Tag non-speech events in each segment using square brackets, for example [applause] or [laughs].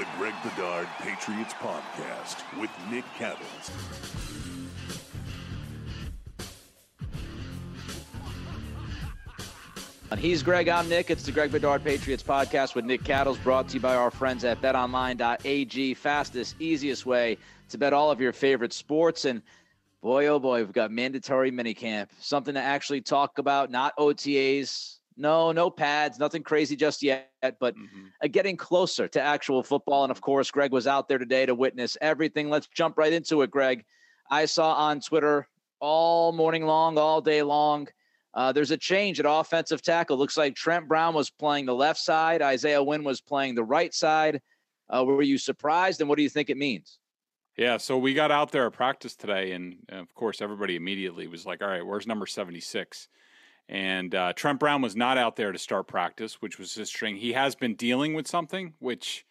The Greg Bedard Patriots Podcast with Nick. And he's Greg. I'm Nick. It's the Greg Bedard Patriots podcast with Nick Cattles, brought to you by our friends at BetOnline.ag. Fastest, easiest way to bet all of your favorite sports. And boy, oh boy, we've got mandatory minicamp, something to actually talk about, not OTAs. No, no pads, nothing crazy just yet, but mm-hmm. getting closer to actual football. And of course, Greg was out there today to witness everything. Let's jump right into it, Greg. I saw on Twitter all morning long, all day long uh, there's a change at offensive tackle. Looks like Trent Brown was playing the left side. Isaiah Wynn was playing the right side. Uh, were you surprised, and what do you think it means? Yeah, so we got out there at practice today, and of course, everybody immediately was like, "All right, where's number 76?" And uh, Trent Brown was not out there to start practice, which was interesting. He has been dealing with something, which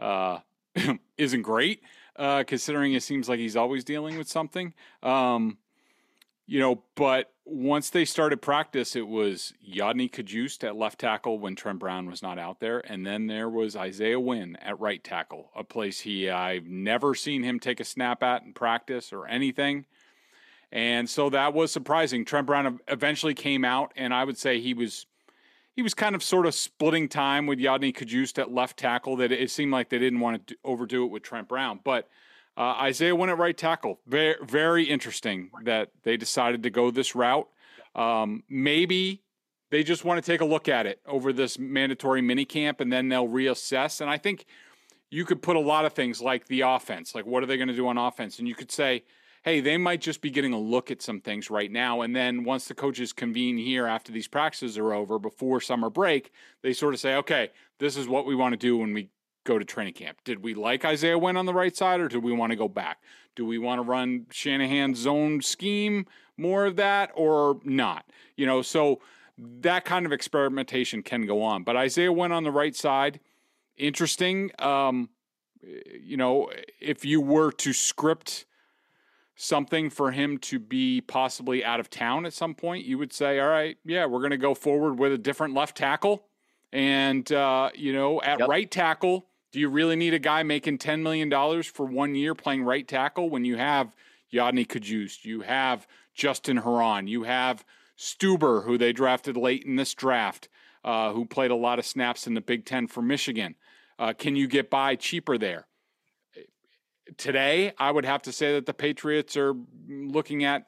uh, [laughs] isn't great, uh, considering it seems like he's always dealing with something. Um, you know, but once they started practice, it was Yodny Cajuste at left tackle when Trent Brown was not out there, and then there was Isaiah Wynn at right tackle, a place he I've never seen him take a snap at in practice or anything. And so that was surprising. Trent Brown eventually came out, and I would say he was he was kind of sort of splitting time with Yodny Cajuste at left tackle. That it seemed like they didn't want to overdo it with Trent Brown, but uh, Isaiah Wynn at right tackle. Very, very interesting that they decided to go this route. Um, maybe they just want to take a look at it over this mandatory mini camp and then they'll reassess. And I think you could put a lot of things like the offense, like what are they going to do on offense? And you could say, hey, they might just be getting a look at some things right now. And then once the coaches convene here after these practices are over before summer break, they sort of say, okay, this is what we want to do when we go to training camp. Did we like Isaiah Wynn on the right side, or do we want to go back? Do we want to run Shanahan's zone scheme, more of that, or not? You know, so that kind of experimentation can go on. But Isaiah Wynn on the right side, interesting. Um, you know, if you were to script something for him to be possibly out of town at some point, you would say, all right, yeah, we're going to go forward with a different left tackle. And, uh, you know, at yep. right tackle, do you really need a guy making $10 million for one year playing right tackle when you have Yodny Cajuste, you have Justin Herron, you have Stueber, who they drafted late in this draft, uh, who played a lot of snaps in the Big Ten for Michigan? Uh, can you get by cheaper there? Today, I would have to say that the Patriots are looking at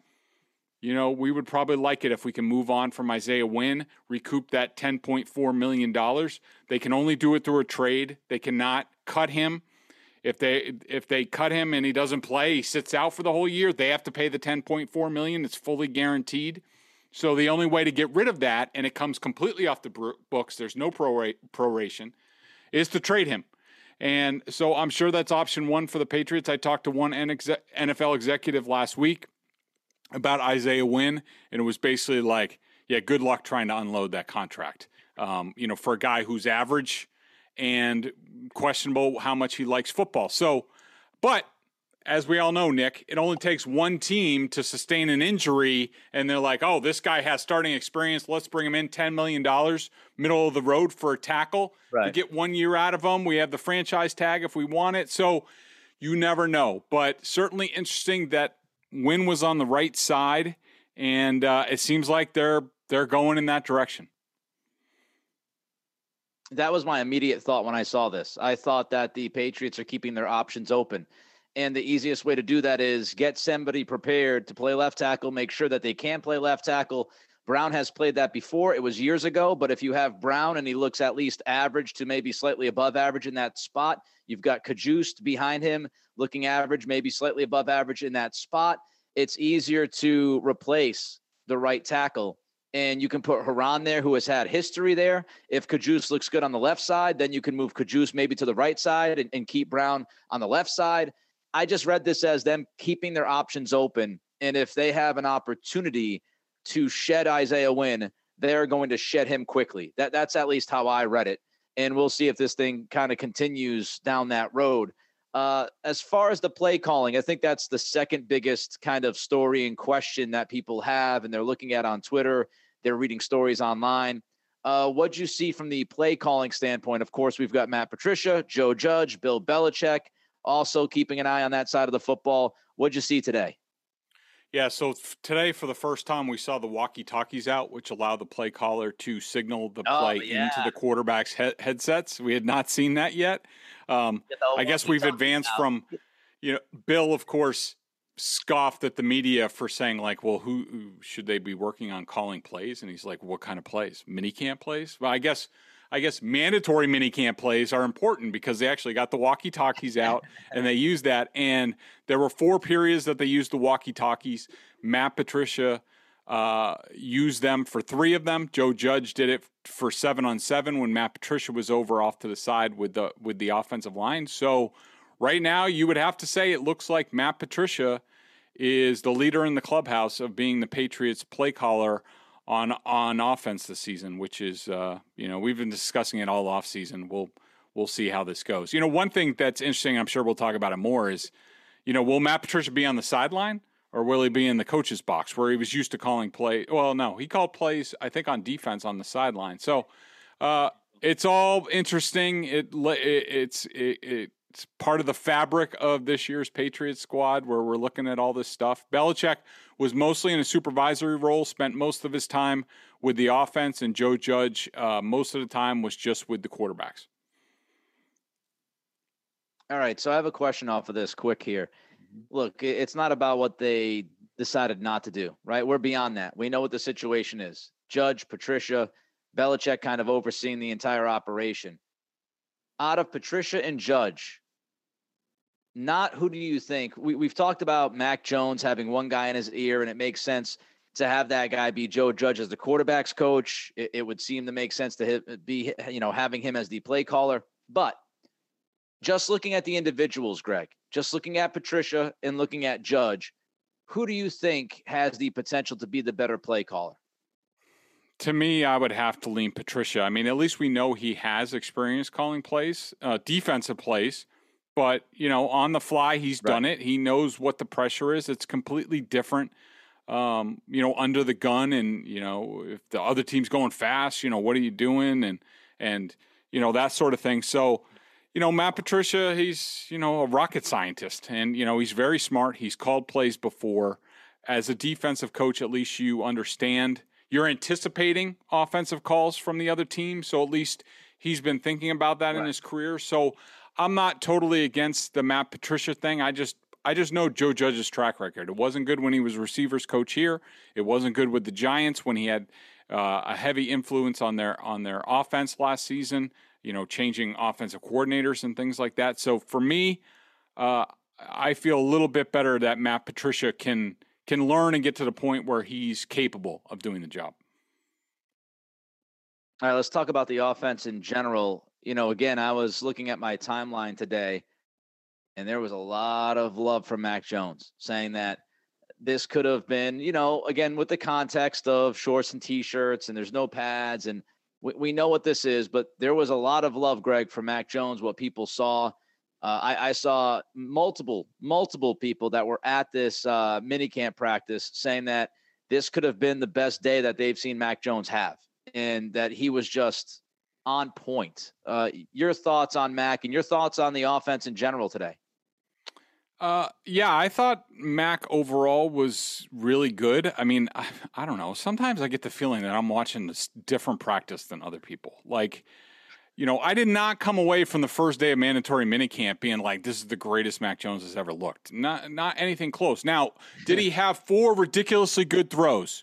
you know, we would probably like it if we can move on from Isaiah Wynn, recoup that $10.4 million. They can only do it through a trade. They cannot cut him. If they if they cut him and he doesn't play, he sits out for the whole year, they have to pay the 10.4 million. It's fully guaranteed. So the only way to get rid of that, and it comes completely off the books, there's no proration, is to trade him. And so I'm sure that's option one for the Patriots. I talked to one NFL executive last week about Isaiah Wynn, and it was basically like, yeah, good luck trying to unload that contract. Um, you know, for a guy who's average and questionable how much he likes football. So, but as we all know, Nick, it only takes one team to sustain an injury, and they're like, oh, this guy has starting experience. Let's bring him in $10 million, middle of the road for a tackle. Right. To get one year out of him, we have the franchise tag if we want it. So you never know. But certainly interesting that Wynn was on the right side, and uh, it seems like they're they're going in that direction. That was my immediate thought when I saw this. I thought that the Patriots are keeping their options open. And the easiest way to do that is get somebody prepared to play left tackle, make sure that they can play left tackle. Brown has played that before. It was years ago, but if you have Brown and he looks at least average to maybe slightly above average in that spot, you've got Cajuste behind him looking average, maybe slightly above average in that spot. It's easier to replace the right tackle and you can put Herron there, who has had history there. If Cajuste looks good on the left side, then you can move Cajuste maybe to the right side and, and keep Brown on the left side. I just read this as them keeping their options open. And if they have an opportunity to shed Isaiah Wynn, they're going to shed him quickly. That that's at least how I read it. And we'll see if this thing kind of continues down that road. Uh, as far as the play calling, I think that's the second biggest kind of story and question that people have, and they're looking at on Twitter. They're reading stories online. Uh, what you see from the play calling standpoint? Of course, we've got Matt Patricia, Joe Judge, Bill Belichick, also keeping an eye on that side of the football. What'd you see today? Yeah, so f- today for the first time we saw the walkie-talkies out, which allow the play caller to signal the Oh, play yeah. into the quarterback's he- headsets. We had not seen that yet. Um, I guess we've advanced out. from, you know, Bill, of course, scoffed at the media for saying like, well, who, who should they be working on calling plays? And he's like, what kind of plays? Mini camp plays? Well, I guess. I guess mandatory mini camp plays are important because they actually got the walkie talkies out [laughs] and they used that. And there were four periods that they used the walkie talkies. Matt Patricia uh, used them for three of them. Joe Judge did it for seven on seven when Matt Patricia was over off to the side with the with the offensive line. So right now, you would have to say it looks like Matt Patricia is the leader in the clubhouse of being the Patriots play caller on on offense this season, which is uh, you know we've been discussing it all off season. We'll we'll see how this goes. You know, one thing that's interesting, I'm sure we'll talk about it more, is you know will Matt Patricia be on the sideline or will he be in the coach's box where he was used to calling play? Well, no, he called plays I think on defense on the sideline. So uh, it's all interesting. It, it it's it, it's part of the fabric of this year's Patriots squad where we're looking at all this stuff. Belichick was mostly in a supervisory role, spent most of his time with the offense, and Joe Judge uh, most of the time was just with the quarterbacks. All right, so I have a question off of this quick here. Look, it's not about what they decided not to do, right? We're beyond that. We know what the situation is. Judge, Patricia, Belichick kind of overseeing the entire operation. Out of Patricia and Judge, not who do you think? We, we've talked about Mac Jones having one guy in his ear, and it makes sense to have that guy be Joe Judge as the quarterback's coach. It, it would seem to make sense to hit, be, you know, having him as the play caller. But just looking at the individuals, Greg, just looking at Patricia and looking at Judge, who do you think has the potential to be the better play caller? To me, I would have to lean Patricia. I mean, at least we know he has experience calling plays, uh, defensive plays. But you know, on the fly, he's Right. done it. He knows what the pressure is. It's completely different. Um, you know, under the gun, and you know, if the other team's going fast, you know, what are you doing, and and you know that sort of thing. So, you know, Matt Patricia, he's you know a rocket scientist, and you know he's very smart. He's called plays before. As a defensive coach, at least you understand. You're anticipating offensive calls from the other team, so at least he's been thinking about that in his career. So I'm not totally against the Matt Patricia thing. I just I just know Joe Judge's track record. It wasn't good when he was receivers coach here. It wasn't good with the Giants when he had uh, a heavy influence on their on their offense last season. You know, changing offensive coordinators and things like that. So for me, uh, I feel a little bit better that Matt Patricia can can learn and get to the point where he's capable of doing the job. All right, let's talk about the offense in general. You know, again, I was looking at my timeline today, and there was a lot of love from Mac Jones saying that this could have been, you know, again, with the context of shorts and t shirts, and there's no pads, and we, we know what this is, but there was a lot of love, Greg, for Mac Jones, what people saw. Uh, I, I saw multiple, multiple people that were at this uh, minicamp practice saying that this could have been the best day that they've seen Mac Jones have, and that he was just on point. Uh, your thoughts on Mac and your thoughts on the offense in general today? Uh, yeah, I thought Mac overall was really good. I mean, I, I don't know. Sometimes I get the feeling that I'm watching this different practice than other people. Like, you know, I did not come away from the first day of mandatory minicamp being like, "This is the greatest Mac Jones has ever looked." Not, not anything close. Now, did he [laughs] have four ridiculously good throws?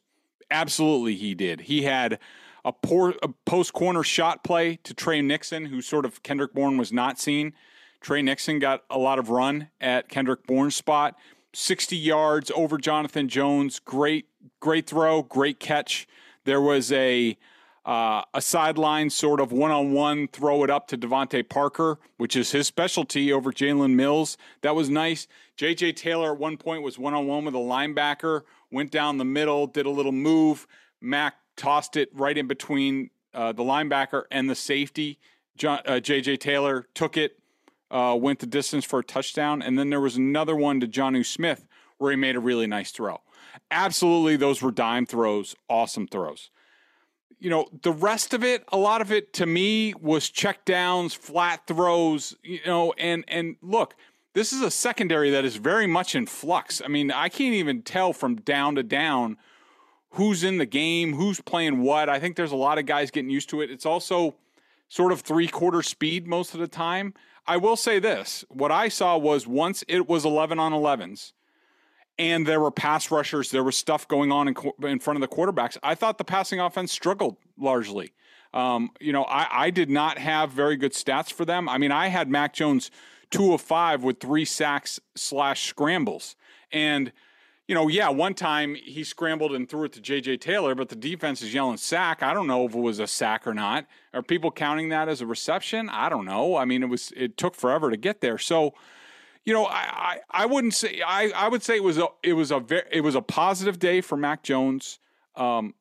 Absolutely, he did. He had a poor a post corner shot play to Tre Nixon, who sort of Kendrick Bourne was not seen. Tre Nixon got a lot of run at Kendrick Bourne's spot. 60 yards over Jonathan Jones. Great, great throw, great catch. There was a uh, a sideline sort of one on one throw it up to DeVante Parker, which is his specialty over Jalen Mills. That was nice. JJ Taylor at one point was one on one with a linebacker, went down the middle, did a little move. Mac tossed it right in between uh, the linebacker and the safety. Uh, JJ Taylor took it, uh, went the distance for a touchdown. And then there was another one to Jonnu Smith where he made a really nice throw. Absolutely, those were dime throws, awesome throws you know, the rest of it, a lot of it to me was check downs, flat throws, you know, and and look, this is a secondary that is very much in flux. I mean, I can't even tell from down to down who's in the game, who's playing what. I think there's a lot of guys getting used to it. It's also sort of three quarter speed most of the time. I will say this what I saw was once it was 11 on 11s, and there were pass rushers. There was stuff going on in, in front of the quarterbacks. I thought the passing offense struggled largely. Um, you know, I, I did not have very good stats for them. I mean, I had Mac Jones two of five with three sacks slash scrambles. And, you know, yeah, one time he scrambled and threw it to JJ Taylor, but the defense is yelling sack. I don't know if it was a sack or not. Are people counting that as a reception? I don't know. I mean, it was it took forever to get there. So, you know, I, I, I wouldn't say I, I would say it was a it was a very it was a positive day for Mac Jones. Um,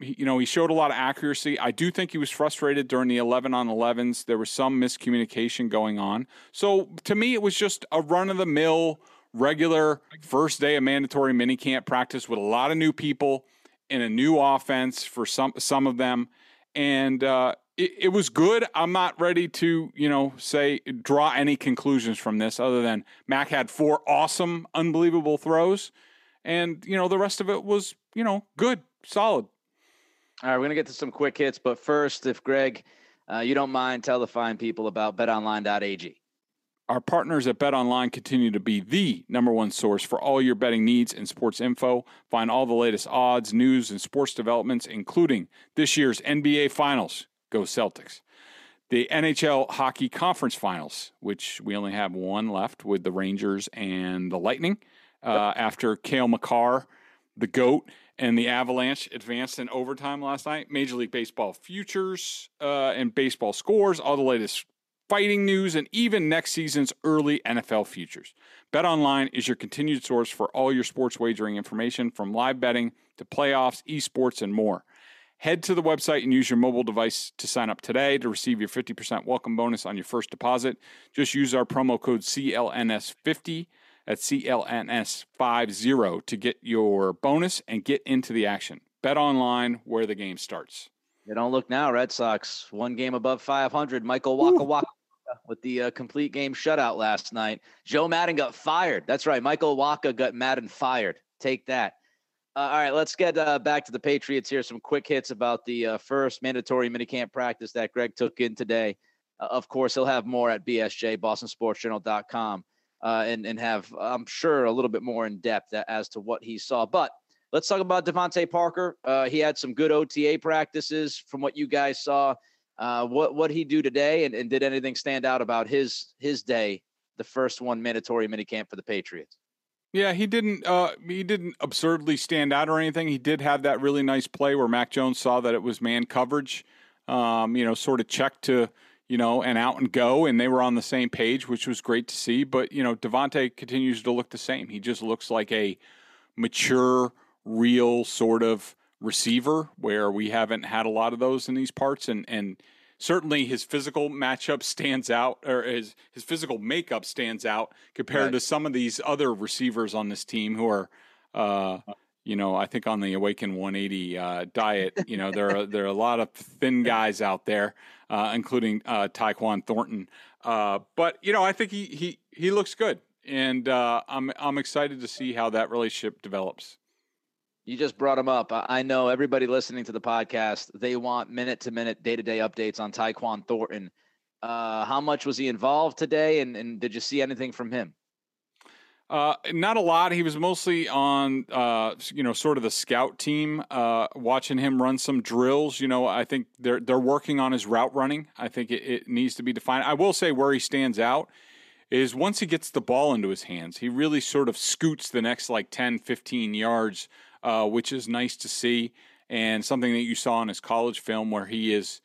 you know, he showed a lot of accuracy. I do think he was frustrated during the 11 on 11s. There was some miscommunication going on. So to me, it was just a run of the mill, regular first day of mandatory minicamp practice with a lot of new people in a new offense for some some of them, and uh, it, it, was good. I'm not ready to, you know, say draw any conclusions from this other than Mac had four awesome, unbelievable throws, and you know the rest of it was, you know, good, solid. All right, we're gonna get to some quick hits, but first, if Greg, uh, you don't mind, tell the fine people about BetOnline.ag. Our partners at BetOnline continue to be the number one source for all your betting needs and sports info. Find all the latest odds, news, and sports developments, including this year's NBA Finals Go Celtics. The NHL Hockey Conference Finals, which we only have one left with the Rangers and the Lightning, uh, after Cale Makar, the GOAT, and the Avalanche advanced in overtime last night. Major League Baseball futures uh, and baseball scores, all the latest fighting news, and even next season's early NFL futures. BetOnline is your continued source for all your sports wagering information from live betting to playoffs, esports, and more. Head to the website and use your mobile device to sign up today to receive your 50% welcome bonus on your first deposit. Just use our promo code CLNS50 at CLNS50 to get your bonus and get into the action. Bet online where the game starts. You don't look now, Red Sox. One game above 500. Michael Waka Waka with the uh, complete game shutout last night. Joe Maddon got fired. That's right. Michael Wacha got Maddon fired. Take that. Uh, all right, let's get uh, back to the Patriots here. Some quick hits about the uh, first mandatory minicamp practice that Greg took in today. Uh, of course, he'll have more at BSJ, BostonSportsJournal.com, uh, and and have I'm sure a little bit more in depth as to what he saw. But let's talk about DeVante Parker. Uh, he had some good OTA practices from what you guys saw. What what he do today, and, and did anything stand out about his his day, the first one mandatory minicamp for the Patriots? Yeah, he didn't. Uh, he didn't absurdly stand out or anything. He did have that really nice play where Mac Jones saw that it was man coverage. Um, you know, sort of checked to you know and out and go, and they were on the same page, which was great to see. But you know, DeVante continues to look the same. He just looks like a mature, real sort of receiver where we haven't had a lot of those in these parts, and and certainly his physical matchup stands out, or his his physical makeup stands out compared right. to some of these other receivers on this team who are, uh, you know, I think on the Awaken 180 uh, diet. You know, there are there are a lot of thin [laughs] guys out there, uh, including uh, Tyquan Thornton. Uh, but you know, I think he he he looks good, and uh, I'm I'm excited to see how that relationship develops. You just brought him up. I know everybody listening to the podcast, they want minute to minute, day to day updates on Tyquan Thornton. Uh, how much was he involved today, and, and did you see anything from him? Uh, not a lot. He was mostly on, uh, you know, sort of the scout team, uh, watching him run some drills. You know, I think they're they're working on his route running. I think it, it needs to be defined. I will say where he stands out is once he gets the ball into his hands, he really sort of scoots the next like 10, 15 yards uh, which is nice to see. and something that you saw in his college film where he is,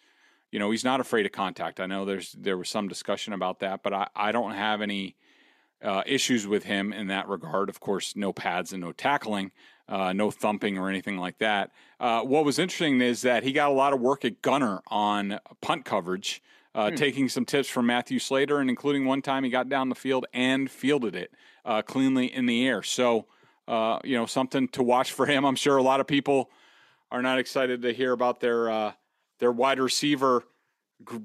you know, he's not afraid of contact. I know there's there was some discussion about that, but I, I don't have any uh, issues with him in that regard. Of course, no pads and no tackling, uh, no thumping or anything like that. Uh, what was interesting is that he got a lot of work at gunner on punt coverage, uh, hmm. taking some tips from Matthew Slater, and including one time he got down the field and fielded it uh, cleanly in the air. So, uh, you know, something to watch for him. I'm sure a lot of people are not excited to hear about their their wide receiver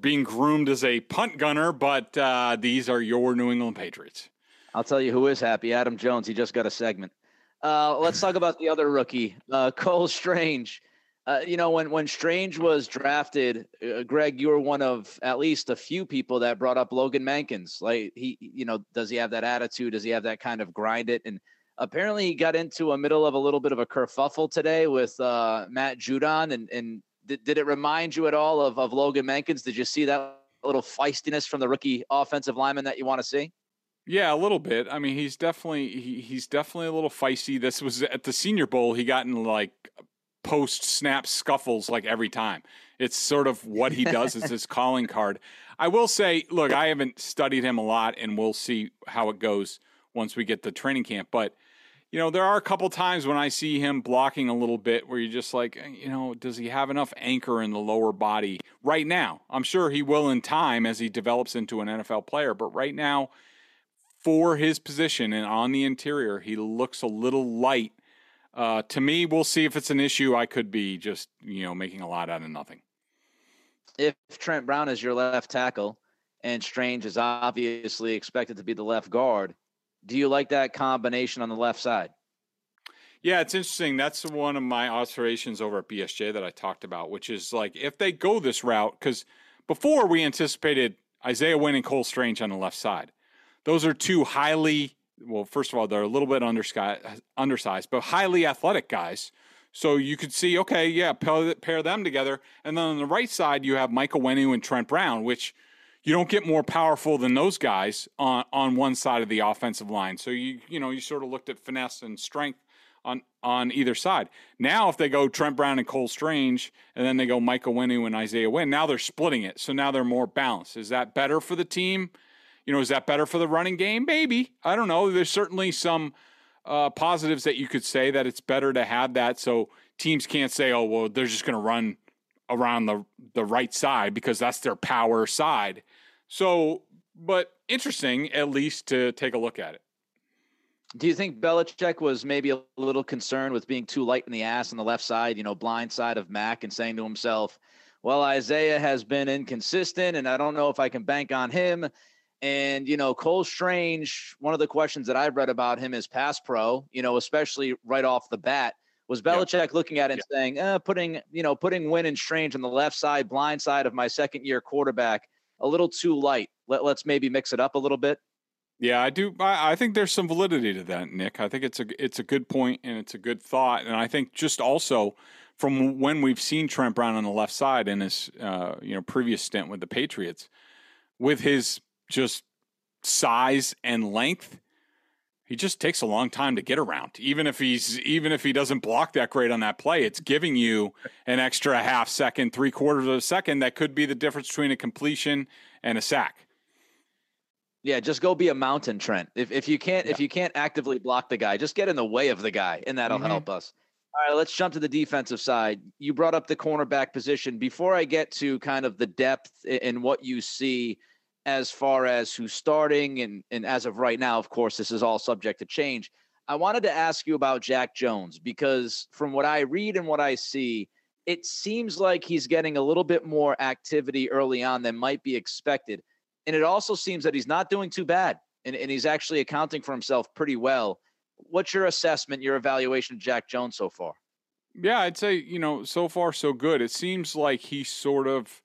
being groomed as a punt gunner, but these are your New England Patriots. I'll tell you who is happy. Adam Jones. He just got a segment. Uh, let's talk about the other rookie, uh, Cole Strange. Uh, you know, when when Strange was drafted, uh, Greg, you were one of at least a few people that brought up Logan Mankins. Like he, you know, does he have that attitude? Does he have that kind of grind it? And apparently, he got into a middle of a little bit of a kerfuffle today with uh, Matt Judon. And and did, did it remind you at all of of Logan Mankins? Did you see that little feistiness from the rookie offensive lineman that you want to see? Yeah, a little bit. I mean, he's definitely he, he's definitely a little feisty. This was at the Senior Bowl. He got in like post snap scuffles like every time. It's sort of what he does is his calling card. I will say, look, I haven't studied him a lot, and we'll see how it goes once we get to training camp. But you know, there are a couple times when I see him blocking a little bit where you're just like, eh, you know, does he have enough anchor in the lower body right now? I'm sure he will in time as he develops into an NFL player, but right now for his position and on the interior, he looks a little light. Uh, to me, we'll see if it's an issue. I could be just you know making a lot out of nothing. If Trent Brown is your left tackle and Strange is obviously expected to be the left guard, do you like that combination on the left side? Yeah, it's interesting. That's one of my observations over at BSJ that I talked about, which is like if they go this route, because before we anticipated Isaiah Wynn and Cole Strange on the left side. Those are two highly, well, first of all, they're a little bit undersized, but highly athletic guys. So you could see, okay, yeah, pair them together. And then on the right side, you have Michael Onwenu and Trent Brown, which you don't get more powerful than those guys on, on one side of the offensive line. So you you know you sort of looked at finesse and strength on on either side. Now if they go Trent Brown and Cole Strange, and then they go Michael Onwenu and Isaiah Wynn, now they're splitting it. So now they're more balanced. Is that better for the team? You know, is that better for the running game? Maybe. I don't know. There's certainly some uh, positives that you could say that it's better to have that so teams can't say, oh, well, they're just going to run around the, the right side because that's their power side. So, but interesting at least to take a look at it. Do you think Belichick was maybe a little concerned with being too light in the ass on the left side, you know, blind side of Mac and saying to himself, well, Isaiah has been inconsistent and I don't know if I can bank on him. And, you know, Cole Strange, one of the questions that I've read about him is pass pro, you know, especially right off the bat. Was Belichick yeah. looking at it and yeah. saying, eh, putting, you know, putting Wynn and Strange on the left side, blind side of my second year quarterback, a little too light. Let, let's maybe mix it up a little bit. Yeah, I do. I, think there's some validity to that, Nick. I think it's a it's a good point and it's a good thought. And I think just also from when we've seen Trent Brown on the left side in his uh, you know previous stint with the Patriots, with his just size and length, he just takes a long time to get around. Even if he's even if he doesn't block that great on that play, it's giving you an extra half second, three quarters of a second that could be the difference between a completion and a sack. Yeah, just go be a mountain, Trent. If if you can't yeah. if you can't actively block the guy, just get in the way of the guy, and that'll mm-hmm. help us. All right, let's jump to the defensive side. You brought up the cornerback position. Before I get to kind of the depth and what you see as far as who's starting and and as of right now, of course, this is all subject to change. I wanted to ask you about Jack Jones because from what I read and what I see, it seems like he's getting a little bit more activity early on than might be expected. And it also seems that he's not doing too bad and, and he's actually accounting for himself pretty well. What's your assessment, your evaluation of Jack Jones so far? Yeah, I'd say, you know, so far so good. It seems like he's sort of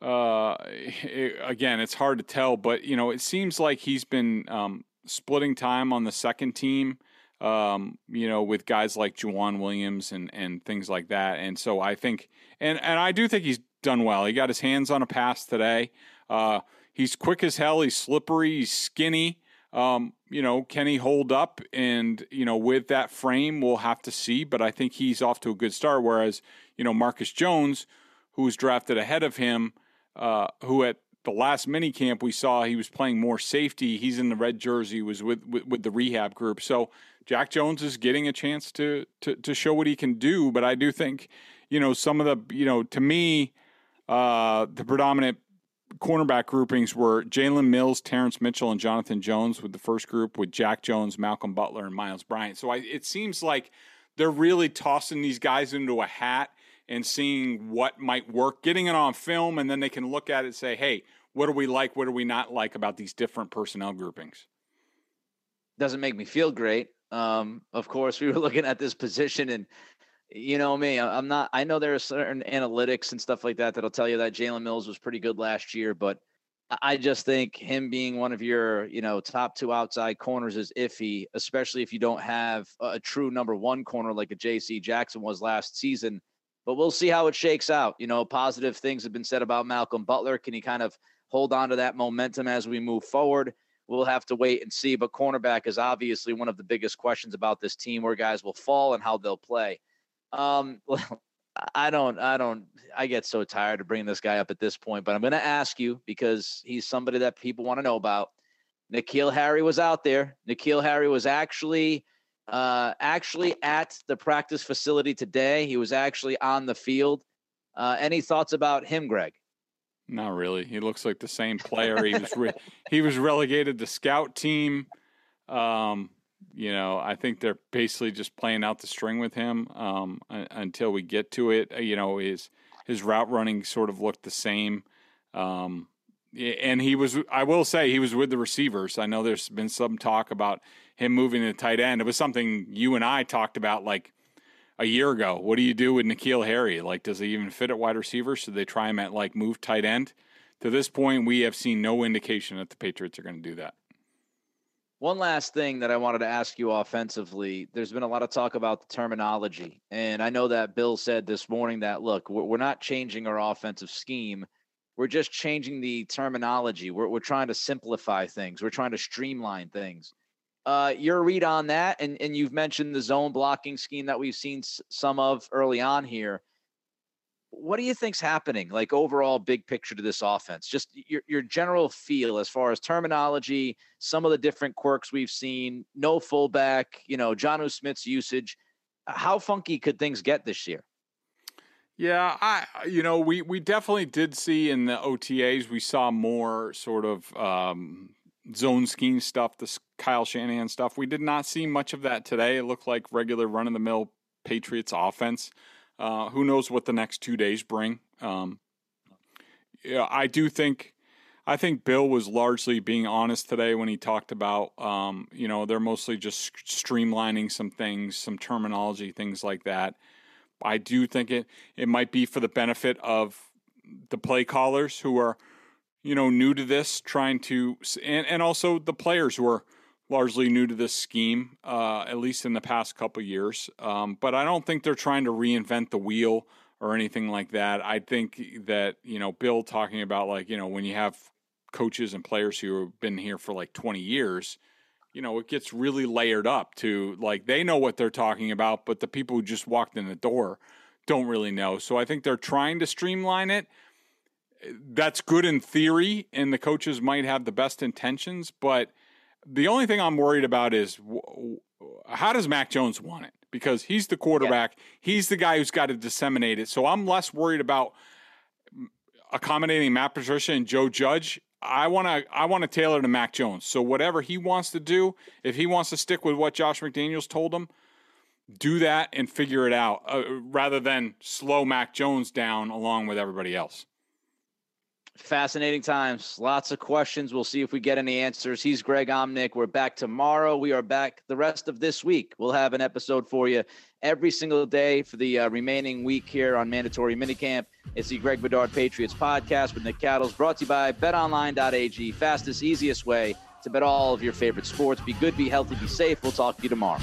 uh, it, again, it's hard to tell, but you know, it seems like he's been um, splitting time on the second team. Um, you know, with guys like Joejuan Williams and and things like that. And so I think, and and I do think he's done well. He got his hands on a pass today. Uh, he's quick as hell. He's slippery. He's skinny. Um, you know, can he hold up? And you know, with that frame, we'll have to see. But I think he's off to a good start. Whereas, you know, Marcus Jones, who was drafted ahead of him, uh, who at the last mini camp we saw he was playing more safety. He's in the red jersey, was with, with, with the rehab group. So Jack Jones is getting a chance to, to to show what he can do. But I do think, you know, some of the you know, to me, uh, the predominant cornerback groupings were Jalen Mills, Terrance Mitchell, and Jonathan Jones with the first group, with Jack Jones, Malcolm Butler, and Myles Bryant. So I, it seems like they're really tossing these guys into a hat and seeing what might work, getting it on film, and then they can look at it and say, hey, what do we like? What do we not like about these different personnel groupings? Doesn't make me feel great. Um, of course, we were [laughs] looking at this position, and you know me, I'm not. I know there are certain analytics and stuff like that that'll tell you that Jalen Mills was pretty good last year, but I just think him being one of your, you know, top two outside corners is iffy, especially if you don't have a true number one corner like a J.C. Jackson was last season. But we'll see how it shakes out. You know, positive things have been said about Malcolm Butler. Can he kind of hold on to that momentum as we move forward. We'll have to wait and see. But cornerback is obviously one of the biggest questions about this team where guys will fall and how they'll play. Um, [laughs] I don't, I don't, I get so tired of bringing this guy up at this point, but I'm going to ask you because he's somebody that people want to know about. N'Keal Harry was out there. N'Keal Harry was actually, uh, actually at the practice facility today. He was actually on the field. Uh, any thoughts about him, Greg? Not really. He looks like the same player. He was re- [laughs] he was relegated to scout team. Um, you know, I think they're basically just playing out the string with him um, until we get to it. Uh, you know, his his route running sort of looked the same. Um, and he was, I will say, he was with the receivers. I know there's been some talk about him moving to tight end. It was something you and I talked about like a year ago. What do you do with N'Keal Harry? Like, does he even fit at wide receiver? Should they try him at like move tight end? To this point, we have seen no indication that the Patriots are going to do that. One last thing that I wanted to ask you offensively. There's been a lot of talk about the terminology. And I know that Bill said this morning that, look, we're not changing our offensive scheme. We're just changing the terminology. We're, we're trying to simplify things, we're trying to streamline things. Uh, your read on that, and, and you've mentioned the zone blocking scheme that we've seen some of early on here. What do you think's happening, like overall big picture to this offense? Just your your general feel as far as terminology, some of the different quirks we've seen, no fullback, you know, Jonnu Smith's usage. How funky could things get this year? Yeah, I you know we we definitely did see in the OTAs we saw more sort of um, zone scheme stuff, the Kyle Shanahan stuff. We did not see much of that today. It looked like regular run of the mill Patriots offense. Uh, who knows what the next two days bring? Um, yeah, I do think. I think Bill was largely being honest today when he talked about, um, you know, they're mostly just streamlining some things, some terminology, things like that. I do think it it might be for the benefit of the play callers who are you know, new to this, trying to, and, and also the players who are largely new to this scheme, uh, at least in the past couple years. Um, but I don't think they're trying to reinvent the wheel or anything like that. I think that, you know, Bill talking about like, you know, when you have coaches and players who have been here for like 20 years, you know, it gets really layered up to like they know what they're talking about, but the people who just walked in the door don't really know. So I think they're trying to streamline it that's good in theory, and the coaches might have the best intentions. But the only thing I'm worried about is how does Mac Jones want it? Because he's the quarterback, yeah. he's the guy who's got to disseminate it. So I'm less worried about accommodating Matt Patricia and Joe Judge. I want to I want to tailor to Mac Jones. So whatever he wants to do, if he wants to stick with what Josh McDaniels told him, do that and figure it out uh, rather than slow Mac Jones down along with everybody else. Fascinating times. Lots of questions. We'll see if we get any answers. He's Greg Omnick. We're back tomorrow. We are back the rest of this week. We'll have an episode for you every single day for the uh, remaining week here on Mandatory Minicamp. It's the Greg Bedard Patriots podcast with Nick Cattles, brought to you by betonline.ag. Fastest, easiest way to bet all of your favorite sports. Be good, be healthy, be safe. We'll talk to you tomorrow.